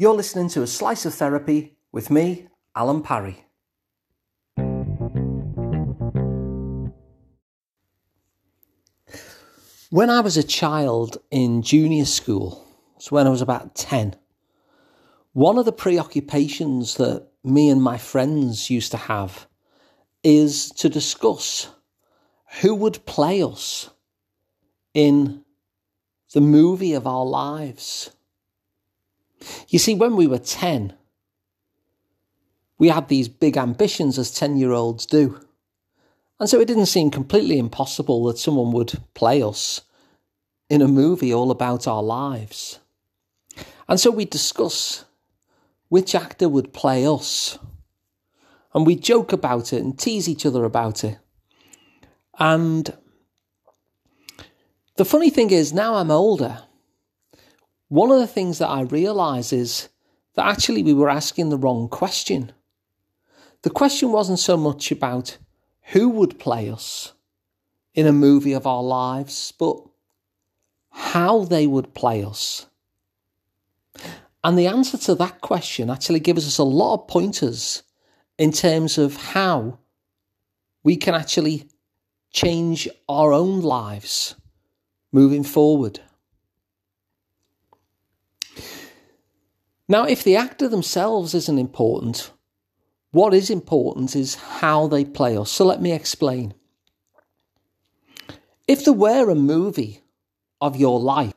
You're listening to A Slice of Therapy with me, Alun Parry. When I was a child in junior school, so when I was about 10, one of the preoccupations that me and my friends used to have is to discuss who would play us in the movie of our lives. You see, when we were 10, we had these big ambitions as 10 year olds do. And so it didn't seem completely impossible that someone would play us in a movie all about our lives. And so we discuss which actor would play us. And we joke about it and tease each other about it. And the funny thing is, now I'm older, one of the things that I realise is that actually we were asking the wrong question. The question wasn't so much about who would play us in a movie of our lives, but how they would play us. And the answer to that question actually gives us a lot of pointers in terms of how we can actually change our own lives moving forward. Now, if the actor themselves isn't important, what is important is how they play us. So let me explain. If there were a movie of your life,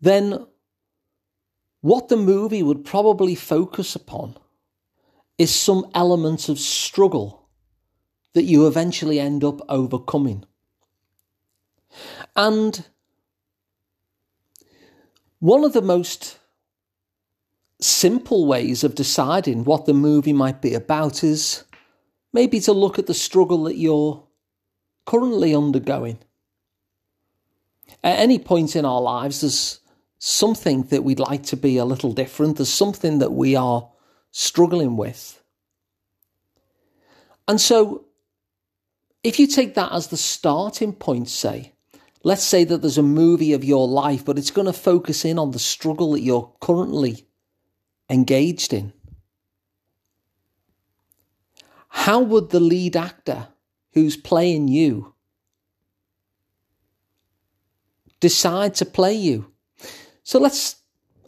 then what the movie would probably focus upon is some element of struggle that you eventually end up overcoming. And one of the most simple ways of deciding what the movie might be about is maybe to look at the struggle that you're currently undergoing. At any point in our lives, there's something that we'd like to be a little different, there's something that we are struggling with. And so, if you take that as the starting point, say, let's say that there's a movie of your life, but it's going to focus in on the struggle that you're currently engaged in? How would the lead actor who's playing you decide to play you? So let's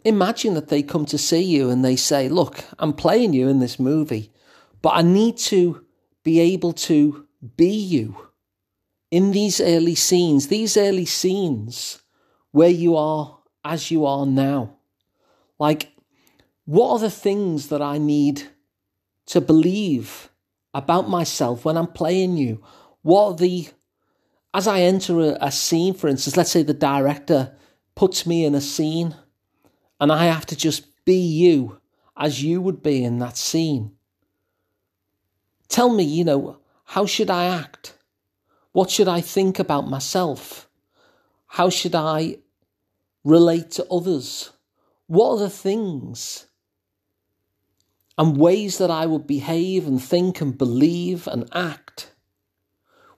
imagine that they come to see you and they say, Look, I'm playing you in this movie, but I need to be able to be you in these early scenes, these early scenes where you are as you are now. Like, what are the things that I need to believe about myself when I'm playing you? What are the, as I enter a, a scene, for instance, let's say the director puts me in a scene and I have to just be you as you would be in that scene. Tell me, you know, how should I act? What should I think about myself? How should I relate to others? What are the things and ways that I would behave and think and believe and act,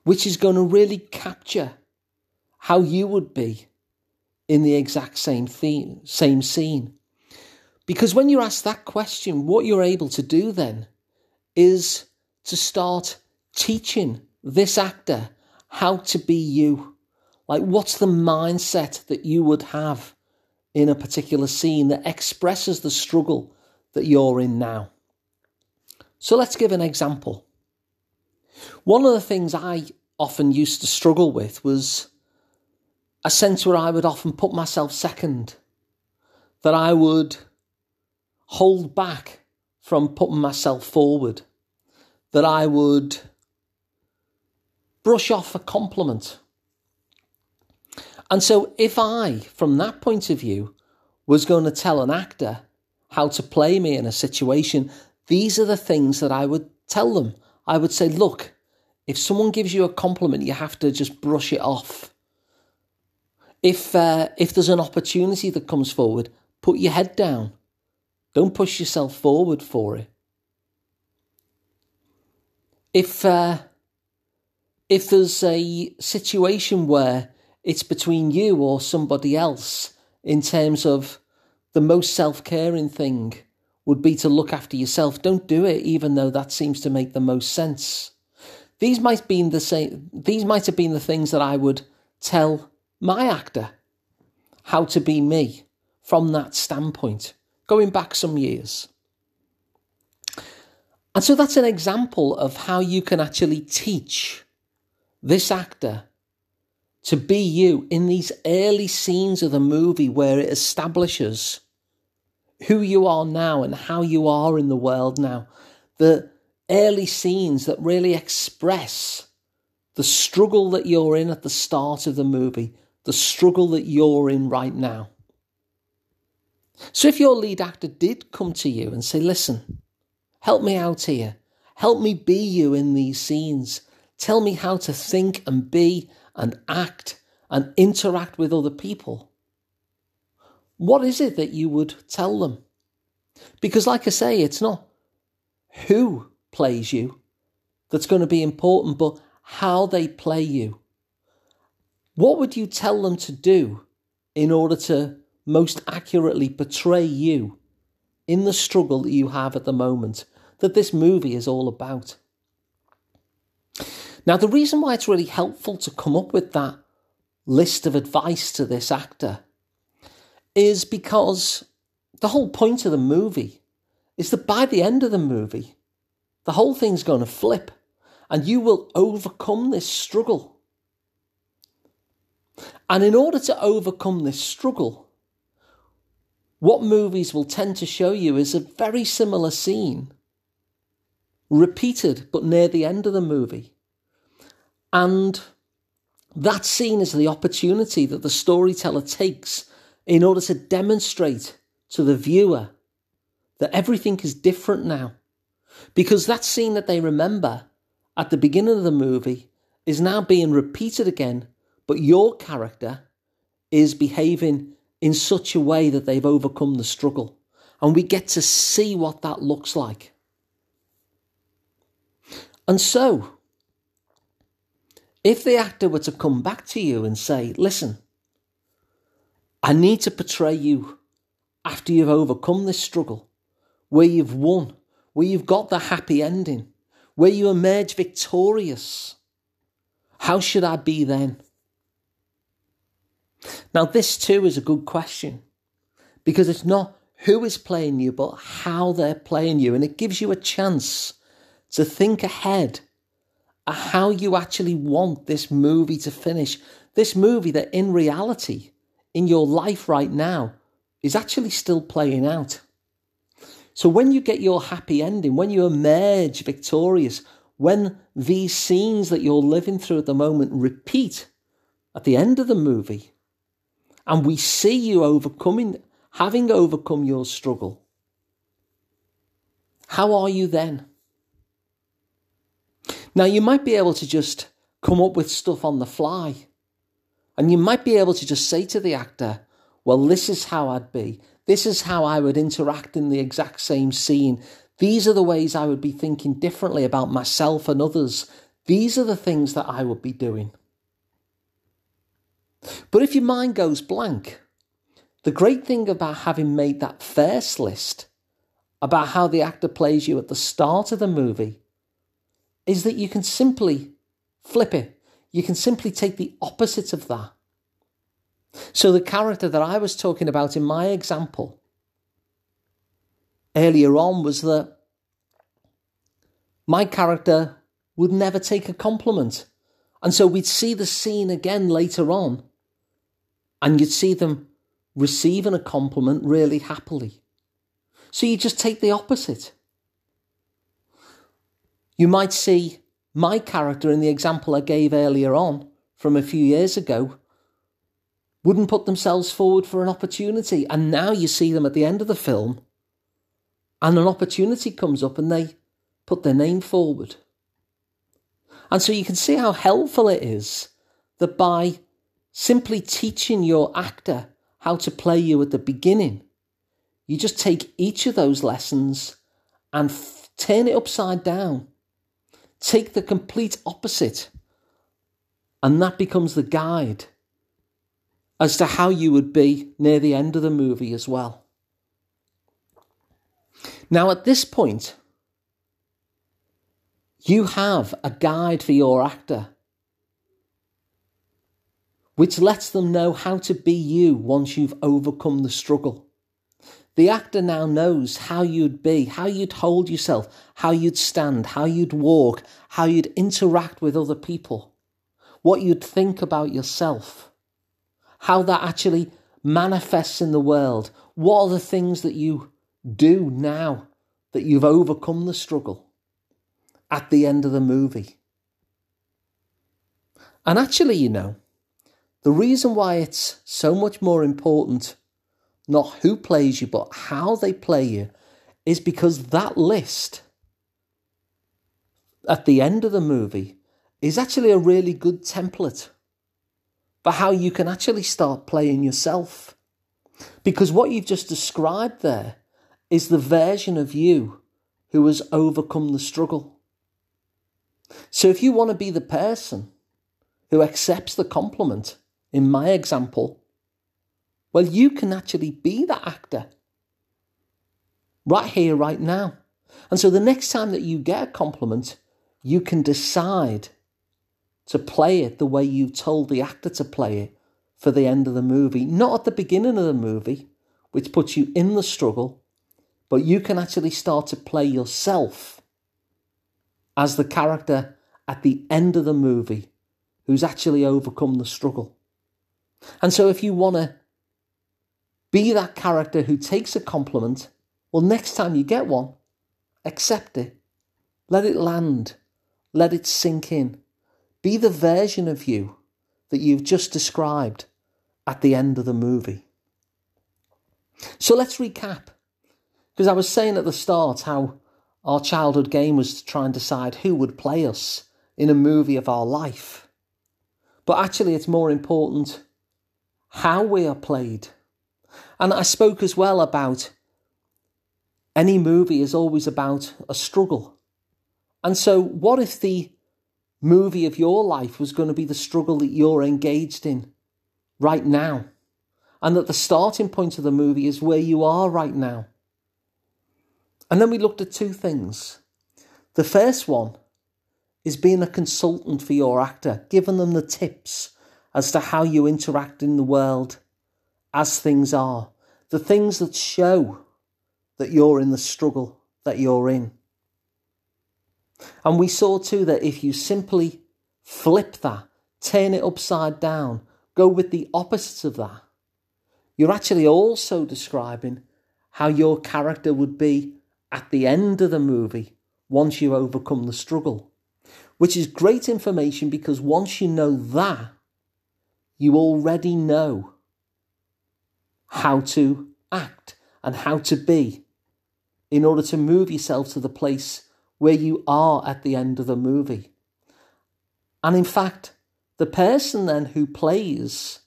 which is going to really capture how you would be in the exact same theme, same scene. Because when you're asked that question, what you're able to do then is to start teaching this actor how to be you. Like, what's the mindset that you would have in a particular scene that expresses the struggle that you're in now? So let's give an example. One of the things I often used to struggle with was a sense where I would often put myself second, that I would hold back from putting myself forward, that I would brush off a compliment. And so, if I, from that point of view, was going to tell an actor how to play me in a situation, these are the things that I would tell them. I would say, look, if someone gives you a compliment, you have to just brush it off. If uh, if there's an opportunity that comes forward, put your head down. Don't push yourself forward for it. If uh, if there's a situation where it's between you or somebody else in terms of the most self caring thing would be to look after yourself. Don't do it, even though that seems to make the most sense. These might the same. These might have been the things that I would tell my actor how to be me from that standpoint, going back some years. And so that's an example of how you can actually teach this actor to be you in these early scenes of the movie where it establishes who you are now and how you are in the world now. The early scenes that really express the struggle that you're in at the start of the movie, the struggle that you're in right now. So if your lead actor did come to you and say, listen, help me out here, help me be you in these scenes, tell me how to think and be and act and interact with other people, what is it that you would tell them? Because, like I say, it's not who plays you that's going to be important, but how they play you. What would you tell them to do in order to most accurately portray you in the struggle that you have at the moment that this movie is all about? Now, the reason why it's really helpful to come up with that list of advice to this actor is because the whole point of the movie is that by the end of the movie, the whole thing's going to flip and you will overcome this struggle. And in order to overcome this struggle, what movies will tend to show you is a very similar scene, repeated but near the end of the movie. And that scene is the opportunity that the storyteller takes in order to demonstrate to the viewer that everything is different now. Because that scene that they remember at the beginning of the movie is now being repeated again, but your character is behaving in such a way that they've overcome the struggle. And we get to see what that looks like. And so, if the actor were to come back to you and say, listen, I need to portray you after you've overcome this struggle, where you've won, where you've got the happy ending, where you emerge victorious, how should I be then? Now, this too is a good question because it's not who is playing you, but how they're playing you. And it gives you a chance to think ahead how you actually want this movie to finish. This movie that in reality, in your life right now, is actually still playing out. So when you get your happy ending, when you emerge victorious, when these scenes that you're living through at the moment repeat at the end of the movie, and we see you overcoming, having overcome your struggle, how are you then? Now, you might be able to just come up with stuff on the fly. And you might be able to just say to the actor, well, this is how I'd be. This is how I would interact in the exact same scene. These are the ways I would be thinking differently about myself and others. These are the things that I would be doing. But if your mind goes blank, the great thing about having made that first list about how the actor plays you at the start of the movie is that you can simply flip it. You can simply take the opposite of that. So, the character that I was talking about in my example earlier on was that my character would never take a compliment. And so we'd see the scene again later on, and you'd see them receiving a compliment really happily. So you just take the opposite. You might see my character in the example I gave earlier on from a few years ago wouldn't put themselves forward for an opportunity. And now you see them at the end of the film, and an opportunity comes up and they put their name forward. And so you can see how helpful it is that by simply teaching your actor how to play you at the beginning, you just take each of those lessons and f- turn it upside down Take the complete opposite, and that becomes the guide as to how you would be near the end of the movie as well. Now, at this point, you have a guide for your actor which lets them know how to be you once you've overcome the struggle. The actor now knows how you'd be, how you'd hold yourself, how you'd stand, how you'd walk, how you'd interact with other people, what you'd think about yourself, how that actually manifests in the world. What are the things that you do now that you've overcome the struggle at the end of the movie? And actually, you know, the reason why it's so much more important, not who plays you, but how they play you, is because that list at the end of the movie is actually a really good template for how you can actually start playing yourself. Because what you've just described there is the version of you who has overcome the struggle. So if you want to be the person who accepts the compliment, in my example, well, you can actually be that actor right here, right now. And so the next time that you get a compliment, you can decide to play it the way you told the actor to play it for the end of the movie, not at the beginning of the movie, which puts you in the struggle, but you can actually start to play yourself as the character at the end of the movie who's actually overcome the struggle. And so, if you want to be that character who takes a compliment, well, next time you get one, accept it. Let it land. Let it sink in. Be the version of you that you've just described at the end of the movie. So let's recap. Because I was saying at the start how our childhood game was to try and decide who would play us in a movie of our life. But actually, it's more important how we are played. And I spoke as well about any movie is always about a struggle. And so, what if the movie of your life was going to be the struggle that you're engaged in right now? And that the starting point of the movie is where you are right now. And then we looked at two things. The first one is being a consultant for your actor, giving them the tips as to how you interact in the world as things are, the things that show that you're in the struggle that you're in. And we saw too that if you simply flip that, turn it upside down, go with the opposite of that, you're actually also describing how your character would be at the end of the movie once you overcome the struggle. Which is great information because once you know that, you already know how to act and how to be in order to move yourself to the place where you are at the end of the movie. And in fact, the person then who plays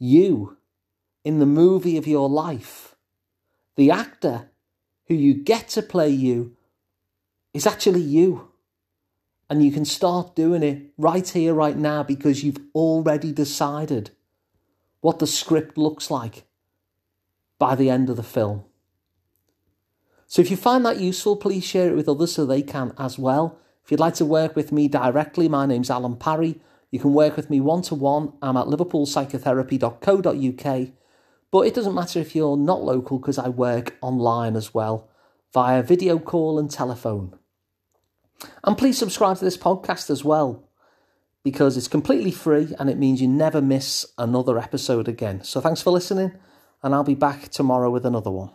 you in the movie of your life, the actor who you get to play you, is actually you. And you can start doing it right here, right now, because you've already decided what the script looks like by the end of the film. So if you find that useful, please share it with others so they can as well. If you'd like to work with me directly, my name's Alun Parry. You can work with me one to one. I'm at liverpoolpsychotherapy.co.uk. But it doesn't matter if you're not local because I work online as well via video call and telephone. And please subscribe to this podcast as well because it's completely free and it means you never miss another episode again. So thanks for listening, and I'll be back tomorrow with another one.